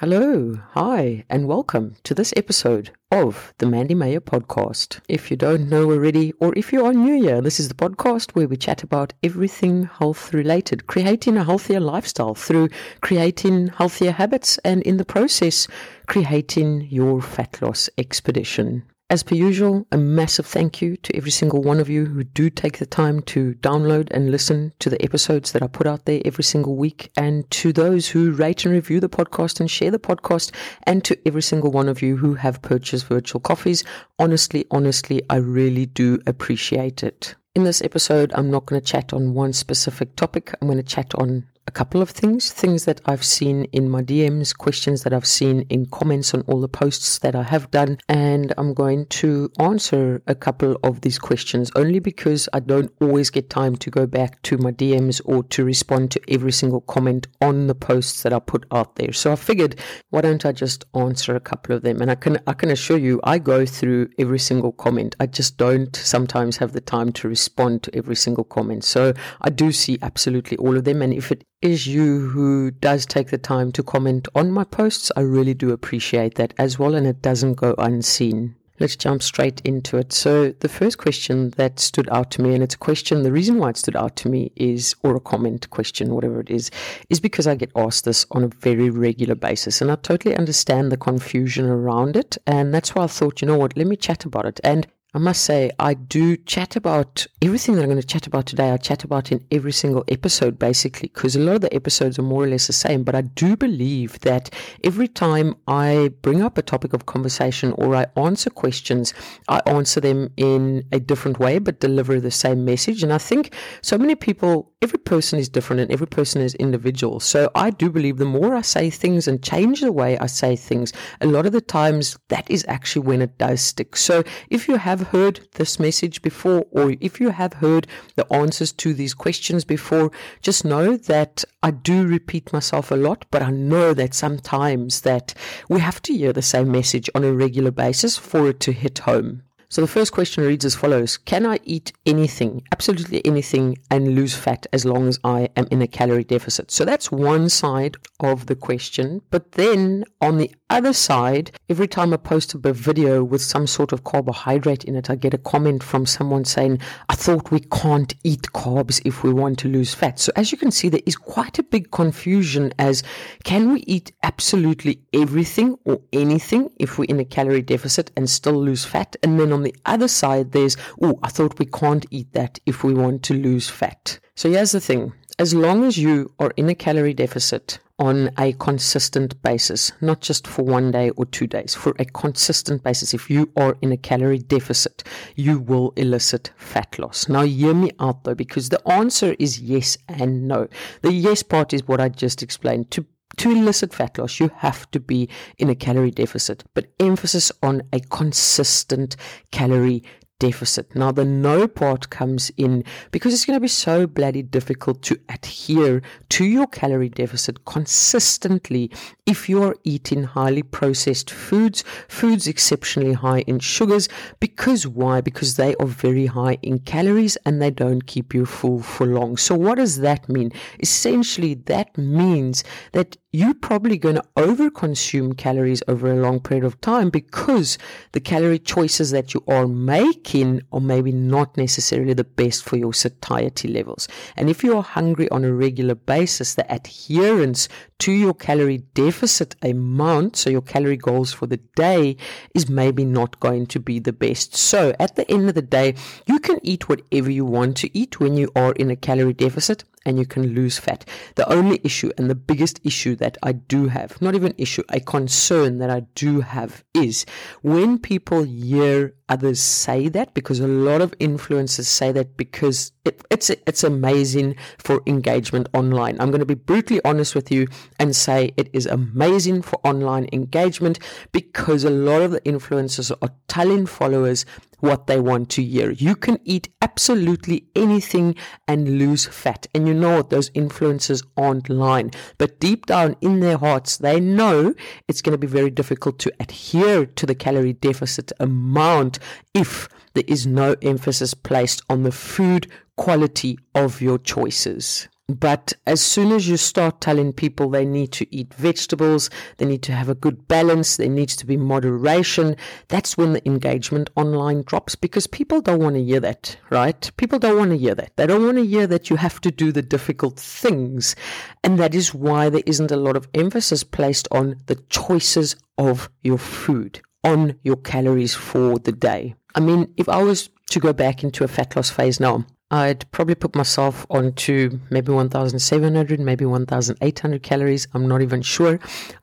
Hello, hi, and welcome to this episode of the Mandy Meyer podcast. If you don't know already, or if you are new here, this is the podcast where we chat about everything health related, creating a healthier lifestyle through creating healthier habits, and in the process, creating your fat loss expedition. As per usual, a massive thank you to every single one of you who do take the time to download and listen to the episodes that I put out there every single week, and to those who rate and review the podcast and share the podcast, and to every single one of you who have purchased virtual coffees. Honestly, honestly, I really do appreciate it. In this episode, I'm not going to chat on one specific topic. I'm going to chat on a couple of things, things that I've seen in my DMs, questions that I've seen in comments on all the posts that I have done. And I'm going to answer a couple of these questions only because I don't always get time to go back to my DMs or to respond to every single comment on the posts that I put out there. So I figured, why don't I just answer a couple of them? And I can, I can assure you, I go through every single comment. I just don't sometimes have the time to respond to every single comment. So I do see absolutely all of them. And if it is you who does take the time to comment on my posts. I really do appreciate that as well, and it doesn't go unseen. Let's jump straight into it. So, the first question that stood out to me, and it's a question, the reason why it stood out to me is, or a comment question, whatever it is, is because I get asked this on a very regular basis. And I totally understand the confusion around it. And that's why I thought, you know what, let me chat about it. And I must say, I do chat about everything that I'm going to chat about today. I chat about in every single episode, basically, because a lot of the episodes are more or less the same. But I do believe that every time I bring up a topic of conversation or I answer questions, I answer them in a different way, but deliver the same message. And I think so many people, every person is different and every person is individual. So I do believe the more I say things and change the way I say things, a lot of the times that is actually when it does stick. So if you have heard this message before, or if you have heard the answers to these questions before, just know that I do repeat myself a lot, but I know that sometimes that we have to hear the same message on a regular basis for it to hit home. So the first question reads as follows Can I eat anything, absolutely anything, and lose fat as long as I am in a calorie deficit? So that's one side of the question. But then on the other side, every time I post a video with some sort of carbohydrate in it, I get a comment from someone saying, I thought we can't eat carbs if we want to lose fat. So as you can see, there is quite a big confusion as can we eat absolutely everything or anything if we're in a calorie deficit and still lose fat? And then on the other side, there's, oh, I thought we can't eat that if we want to lose fat. So here's the thing. As long as you are in a calorie deficit, on a consistent basis, not just for one day or two days, for a consistent basis. If you are in a calorie deficit, you will elicit fat loss. Now, hear me out though, because the answer is yes and no. The yes part is what I just explained. To to elicit fat loss, you have to be in a calorie deficit, but emphasis on a consistent calorie deficit. Now, the no part comes in because it's going to be so bloody difficult to adhere to your calorie deficit consistently if you're eating highly processed foods, foods exceptionally high in sugars. Because why? Because they are very high in calories and they don't keep you full for long. So, what does that mean? Essentially, that means that you're probably going to overconsume calories over a long period of time because the calorie choices that you are making are maybe not necessarily the best for your satiety levels. And if you are hungry on a regular basis, the adherence to your calorie deficit amount, so your calorie goals for the day, is maybe not going to be the best. So at the end of the day, you can eat whatever you want to eat when you are in a calorie deficit and you can lose fat. The only issue and the biggest issue that I do have, not even issue, a concern that I do have is when people hear others say that, because a lot of influencers say that because it, it's it's amazing for engagement online. I'm going to be brutally honest with you and say it is amazing for online engagement because a lot of the influencers are telling followers what they want to hear. You can eat absolutely anything and lose fat. And you know what? Those influencers aren't lying. But deep down in their hearts, they know it's going to be very difficult to adhere to the calorie deficit amount if there is no emphasis placed on the food quality of your choices. But as soon as you start telling people they need to eat vegetables, they need to have a good balance, there needs to be moderation, that's when the engagement online drops because people don't want to hear that, right? People don't want to hear that. They don't want to hear that you have to do the difficult things. And that is why there isn't a lot of emphasis placed on the choices of your food, on your calories for the day. I mean, if I was to go back into a fat loss phase now, I'd probably put myself onto maybe 1,700, maybe 1,800 calories. I'm not even sure.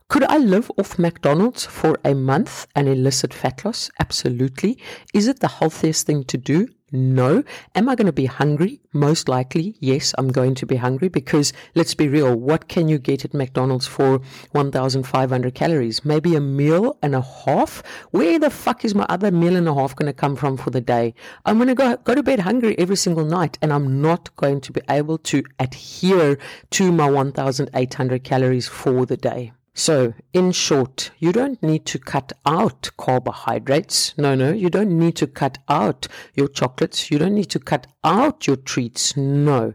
Could I live off McDonald's for a month and elicit fat loss? Absolutely. Is it the healthiest thing to do? No. Am I going to be hungry? Most likely, yes, I'm going to be hungry because let's be real, what can you get at McDonald's for 1,500 calories? Maybe a meal and a half? Where the fuck is my other meal and a half going to come from for the day? I'm going to go, go to bed hungry every single night and I'm not going to be able to adhere to my 1,800 calories for the day. So, in short, you don't need to cut out carbohydrates. No, no, you don't need to cut out your chocolates. You don't need to cut out your treats. No,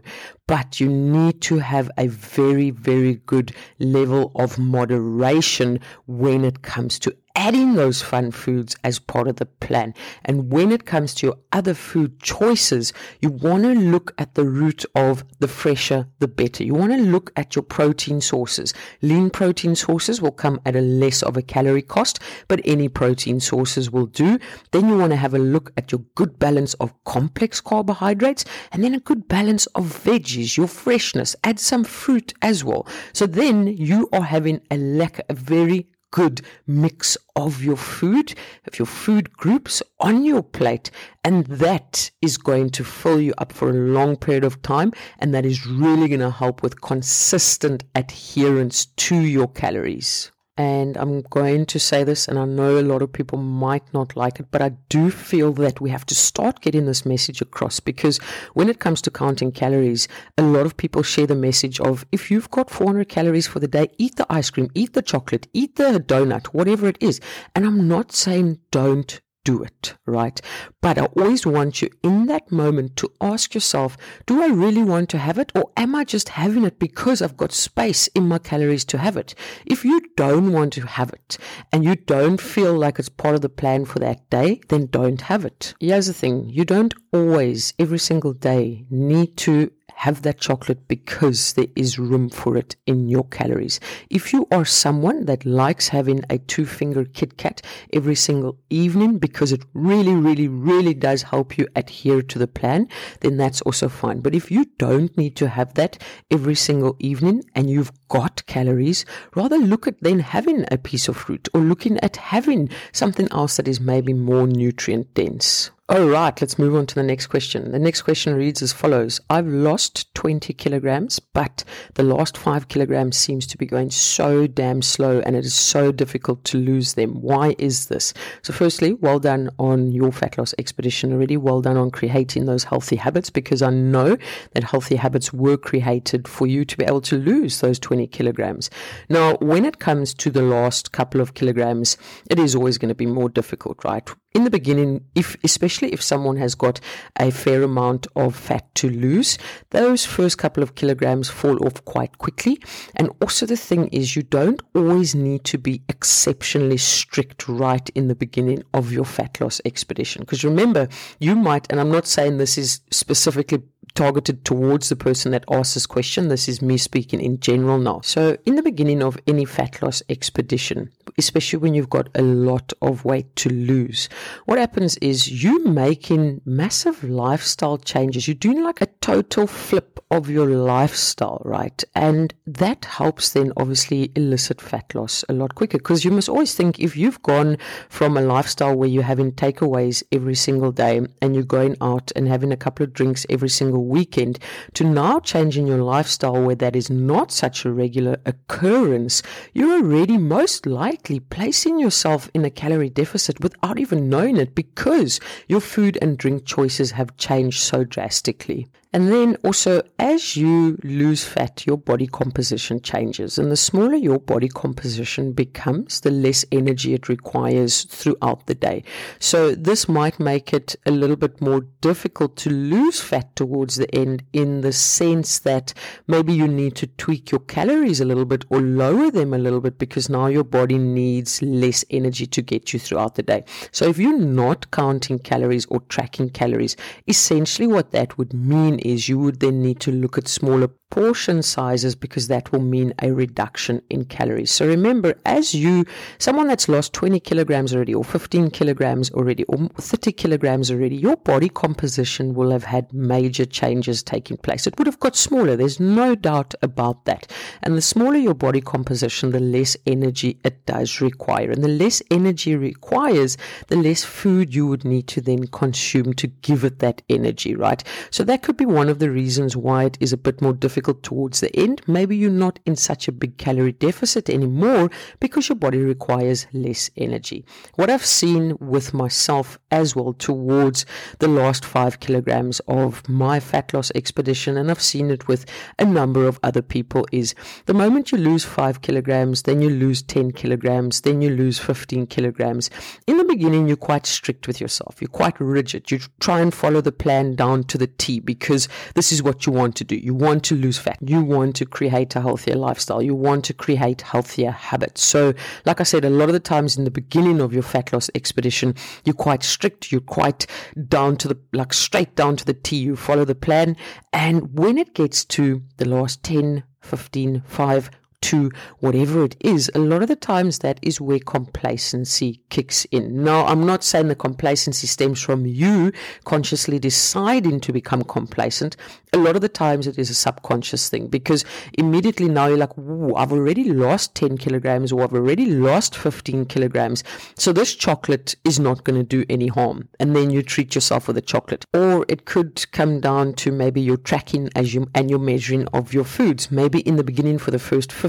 but you need to have a very, very good level of moderation when it comes to adding those fun foods as part of the plan. And when it comes to your other food choices, you want to look at the root of the fresher, the better. You want to look at your protein sources. Lean protein sources will come at a less of a calorie cost, but any protein sources will do. Then you want to have a look at your good balance of complex carbohydrates and then a good balance of veggies, your freshness. Add some fruit as well. So then you are having a lack, a very good mix of your food, of your food groups on your plate. And that is going to fill you up for a long period of time. And that is really going to help with consistent adherence to your calories and I'm going to say this, and I know a lot of people might not like it, but I do feel that we have to start getting this message across because when it comes to counting calories, a lot of people share the message of if you've got 400 calories for the day, eat the ice cream, eat the chocolate, eat the donut, whatever it is. And I'm not saying don't do it, right? But I always want you in that moment to ask yourself, do I really want to have it or am I just having it because I've got space in my calories to have it? If you don't want to have it and you don't feel like it's part of the plan for that day, then don't have it. Here's the thing. You don't always, every single day, need to have that chocolate because there is room for it in your calories. If you are someone that likes having a two finger Kit Kat every single evening because it really, really, really does help you adhere to the plan, then that's also fine. But if you don't need to have that every single evening and you've got calories, rather look at then having a piece of fruit or looking at having something else that is maybe more nutrient dense. All right, let's move on to the next question. The next question reads as follows I've lost 20 kilograms, but the last five kilograms seems to be going so damn slow and it is so difficult to lose them. Why is this? So, firstly, well done on your fat loss expedition already. Well done on creating those healthy habits because I know that healthy habits were created for you to be able to lose those 20 kilograms. Now, when it comes to the last couple of kilograms, it is always going to be more difficult, right? In the beginning, if especially if someone has got a fair amount of fat to lose, those first couple of kilograms fall off quite quickly. And also, the thing is, you don't always need to be exceptionally strict right in the beginning of your fat loss expedition. Because remember, you might, and I'm not saying this is specifically targeted towards the person that asks this question. This is me speaking in general now. So, in the beginning of any fat loss expedition, especially when you've got a lot of weight to lose, what happens is you making massive lifestyle changes. You're doing like a total flip of your lifestyle, right? And that helps then obviously elicit fat loss a lot quicker because you must always think if you've gone from a lifestyle where you're having takeaways every single day and you're going out and having a couple of drinks every single single weekend to now changing your lifestyle where that is not such a regular occurrence, you're already most likely placing yourself in a calorie deficit without even knowing it because your food and drink choices have changed so drastically. And then also, as you lose fat, your body composition changes. And the smaller your body composition becomes, the less energy it requires throughout the day. So, this might make it a little bit more difficult to lose fat towards the end in the sense that maybe you need to tweak your calories a little bit or lower them a little bit because now your body needs less energy to get you throughout the day. So, if you're not counting calories or tracking calories, essentially what that would mean is you would then need to look at smaller portion sizes because that will mean a reduction in calories. So remember, as you, someone that's lost 20 kilograms already, or 15 kilograms already, or 30 kilograms already, your body composition will have had major changes taking place. It would have got smaller. There's no doubt about that. And the smaller your body composition, the less energy it does require. And the less energy requires, the less food you would need to then consume to give it that energy, right? So that could be one of the reasons why it is a bit more difficult difficult towards the end. Maybe you're not in such a big calorie deficit anymore because your body requires less energy. What I've seen with myself as well towards the last five kilograms of my fat loss expedition, and I've seen it with a number of other people, is the moment you lose five kilograms, then you lose 10 kilograms, then you lose 15 kilograms. In the beginning, you're quite strict with yourself. You're quite rigid. You try and follow the plan down to the T because this is what you want to do. You want to lose lose fat. You want to create a healthier lifestyle. You want to create healthier habits. So, like I said, a lot of the times in the beginning of your fat loss expedition, you're quite strict. You're quite down to the, like straight down to the T. You follow the plan. And when it gets to the last 10, 15, 5, to whatever it is, a lot of the times that is where complacency kicks in. Now, I'm not saying the complacency stems from you consciously deciding to become complacent. A lot of the times it is a subconscious thing because immediately now you're like, I've already lost 10 kilograms or I've already lost 15 kilograms. So this chocolate is not going to do any harm. And then you treat yourself with a chocolate. Or it could come down to maybe you're tracking as you and you're measuring of your foods. Maybe in the beginning for the first 15,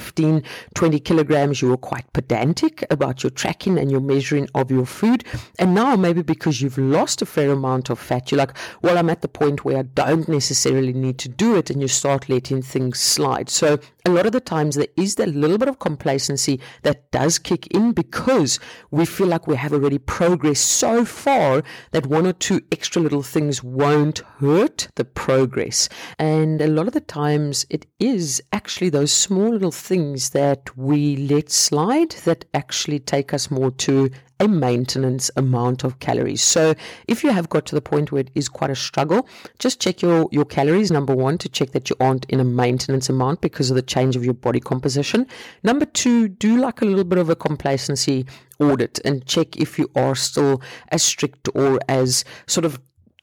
20 kilograms, you were quite pedantic about your tracking and your measuring of your food. And now, maybe because you've lost a fair amount of fat, you're like, well, I'm at the point where I don't necessarily need to do it. And you start letting things slide. So, a lot of the times, there is that little bit of complacency that does kick in because we feel like we have already progressed so far that one or two extra little things won't hurt the progress. And a lot of the times, it is actually those small little things that we let slide that actually take us more to a maintenance amount of calories. So if you have got to the point where it is quite a struggle, just check your, your calories, number one, to check that you aren't in a maintenance amount because of the change of your body composition. Number two, do like a little bit of a complacency audit and check if you are still as strict or as sort of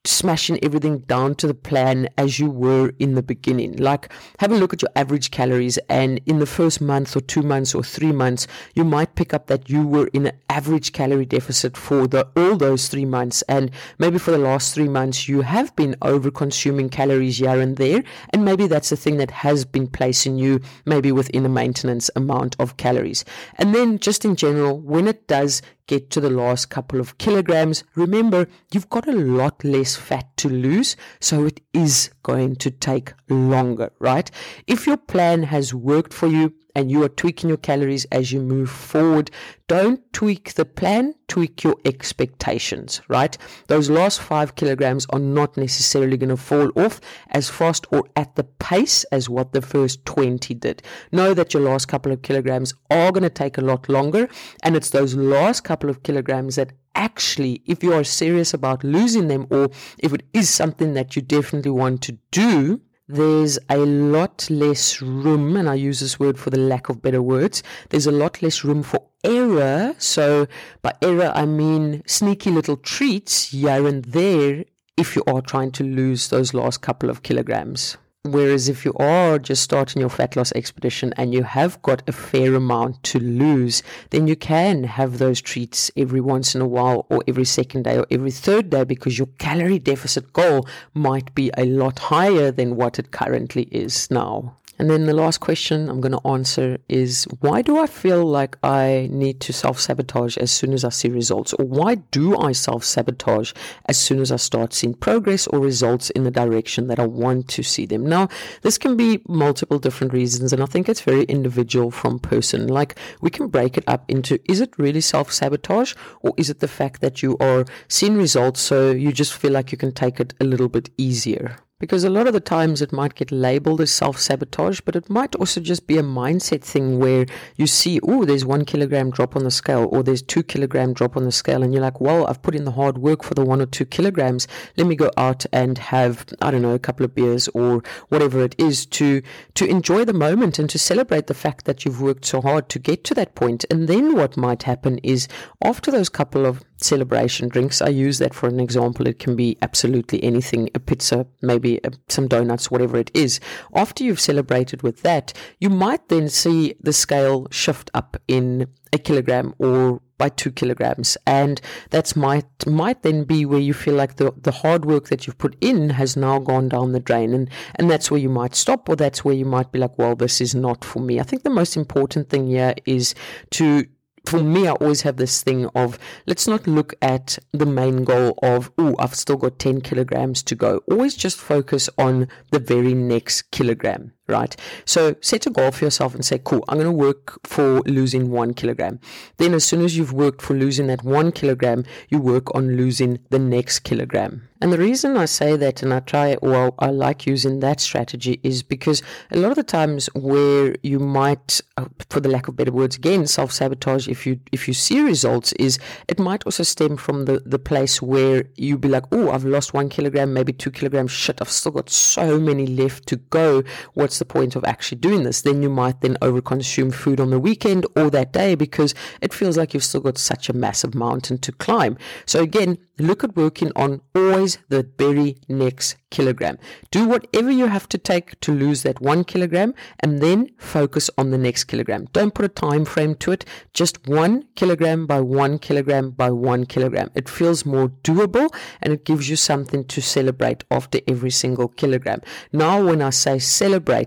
smashing everything down to the plan as you were in the beginning. Like, have a look at your average calories, and in the first month or two months or three months, you might pick up that you were in an average calorie deficit for the all those three months, and maybe for the last three months you have been over consuming calories here and there, and maybe that's the thing that has been placing you maybe within a maintenance amount of calories. And then, just in general, when it does get to the last couple of kilograms, remember you've got a lot less fat to lose, so it is going to take longer, right? If your plan has worked for you and you are tweaking your calories as you move forward, don't tweak the plan, tweak your expectations, right? Those last five kilograms are not necessarily going to fall off as fast or at the pace as what the first 20 did. Know that your last couple of kilograms are going to take a lot longer, and it's those last couple of kilograms that actually, if you are serious about losing them or if it is something that you definitely want to do, there's a lot less room, and I use this word for the lack of better words, there's a lot less room for error. So, by error, I mean sneaky little treats here and there if you are trying to lose those last couple of kilograms. Whereas if you are just starting your fat loss expedition and you have got a fair amount to lose, then you can have those treats every once in a while or every second day or every third day because your calorie deficit goal might be a lot higher than what it currently is now. And then the last question I'm going to answer is why do I feel like I need to self sabotage as soon as I see results? Or why do I self sabotage as soon as I start seeing progress or results in the direction that I want to see them? Now, this can be multiple different reasons, and I think it's very individual from person. Like, we can break it up into is it really self sabotage, or is it the fact that you are seeing results so you just feel like you can take it a little bit easier? Because a lot of the times it might get labeled as self sabotage, but it might also just be a mindset thing where you see, oh, there's one kilogram drop on the scale, or there's two kilogram drop on the scale, and you're like, well, I've put in the hard work for the one or two kilograms. Let me go out and have, I don't know, a couple of beers or whatever it is to to enjoy the moment and to celebrate the fact that you've worked so hard to get to that point. And then what might happen is after those couple of celebration drinks. I use that for an example. It can be absolutely anything a pizza, maybe uh, some donuts, whatever it is. After you've celebrated with that, you might then see the scale shift up in a kilogram or by two kilograms and that's might might then be where you feel like the the hard work that you've put in has now gone down the drain and and that's where you might stop or that's where you might be like well this is not for me i think the most important thing here is to for me, I always have this thing of let's not look at the main goal of, oh, I've still got 10 kilograms to go. Always just focus on the very next kilogram right? So set a goal for yourself and say, cool, I'm going to work for losing one kilogram. Then, as soon as you've worked for losing that one kilogram, you work on losing the next kilogram. And the reason I say that and I try, well, I like using that strategy is because a lot of the times where you might, uh, for the lack of better words, again, self sabotage, if you if you see results, is it might also stem from the, the place where you be like, oh, I've lost one kilogram, maybe two kilograms, shit, I've still got so many left to go. What's what's the point of actually doing this? Then you might then overconsume food on the weekend or that day because it feels like you've still got such a massive mountain to climb. So again, look at working on always the very next kilogram. Do whatever you have to take to lose that one kilogram and then focus on the next kilogram. Don't put a time frame to it, just one kilogram by one kilogram by one kilogram. It feels more doable and it gives you something to celebrate after every single kilogram. Now, when I say celebrate,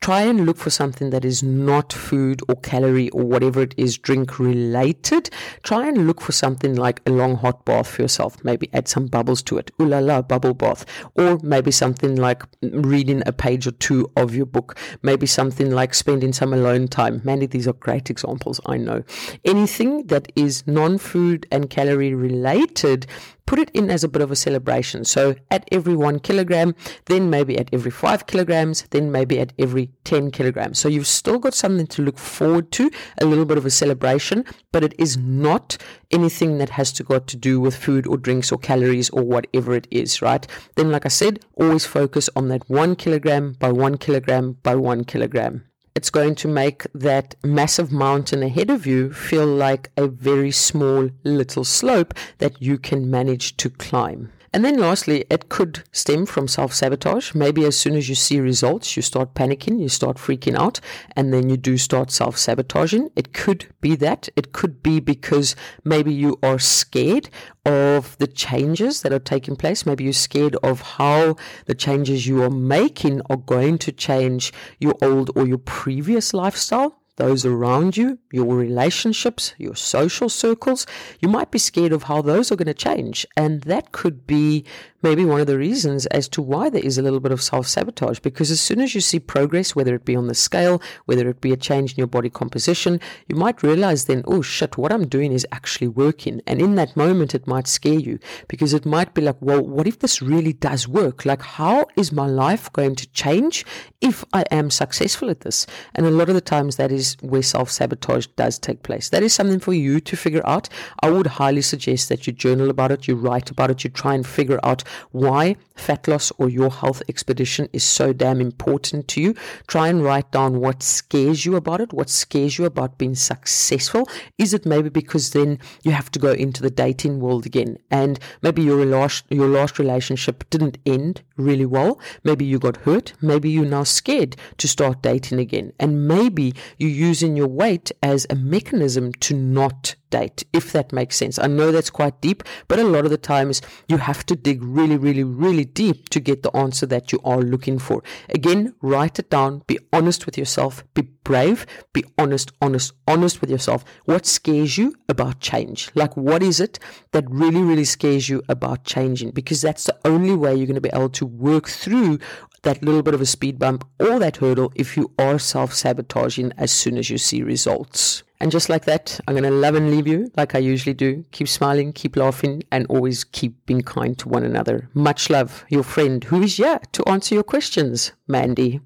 try and look for something that is not food or calorie or whatever it is drink related. Try and look for something like a long hot bath for yourself. Maybe add some bubbles to it. Ooh la la, bubble bath. Or maybe something like reading a page or two of your book. Maybe something like spending some alone time. Mandy, these are great examples, I know. Anything that is non food and calorie related put it in as a bit of a celebration. So at every one kilogram, then maybe at every five kilograms, then maybe at every 10 kilograms. So you've still got something to look forward to, a little bit of a celebration, but it is not anything that has to got to do with food or drinks or calories or whatever it is, right? Then, like I said, always focus on that one kilogram by one kilogram by one kilogram it's going to make that massive mountain ahead of you feel like a very small little slope that you can manage to climb. And then lastly, it could stem from self sabotage. Maybe as soon as you see results, you start panicking, you start freaking out, and then you do start self sabotaging. It could be that. It could be because maybe you are scared of the changes that are taking place. Maybe you're scared of how the changes you are making are going to change your old or your previous lifestyle those around you, your relationships, your social circles. You might be scared of how those are going to change. And that could be maybe one of the reasons as to why there is a little bit of self sabotage. Because as soon as you see progress, whether it be on the scale, whether it be a change in your body composition, you might realize then, oh shit, what I'm doing is actually working. And in that moment, it might scare you because it might be like, well, what if this really does work? Like, how is my life going to change if I am successful at this? And a lot of the times that is is where self sabotage does take place. That is something for you to figure out. I would highly suggest that you journal about it, you write about it, you try and figure out why fat loss or your health expedition is so damn important to you. Try and write down what scares you about it, what scares you about being successful. Is it maybe because then you have to go into the dating world again and maybe your last your last relationship didn't end really well. Maybe you got hurt. Maybe you're now scared to start dating again. And maybe you using your weight as a mechanism to not date, if that makes sense. I know that's quite deep, but a lot of the times you have to dig really, really, really deep to get the answer that you are looking for. Again, write it down, be honest with yourself, be brave, be honest, honest, honest with yourself. What scares you about change? Like, what is it that really, really scares you about changing? Because that's the only way you're going to be able to work through that little bit of a speed bump or that hurdle if you are self sabotaging as soon as you see results. And just like that, I'm going to love and leave you like I usually do. Keep smiling, keep laughing, and always keep being kind to one another. Much love, your friend who is here to answer your questions, Mandy.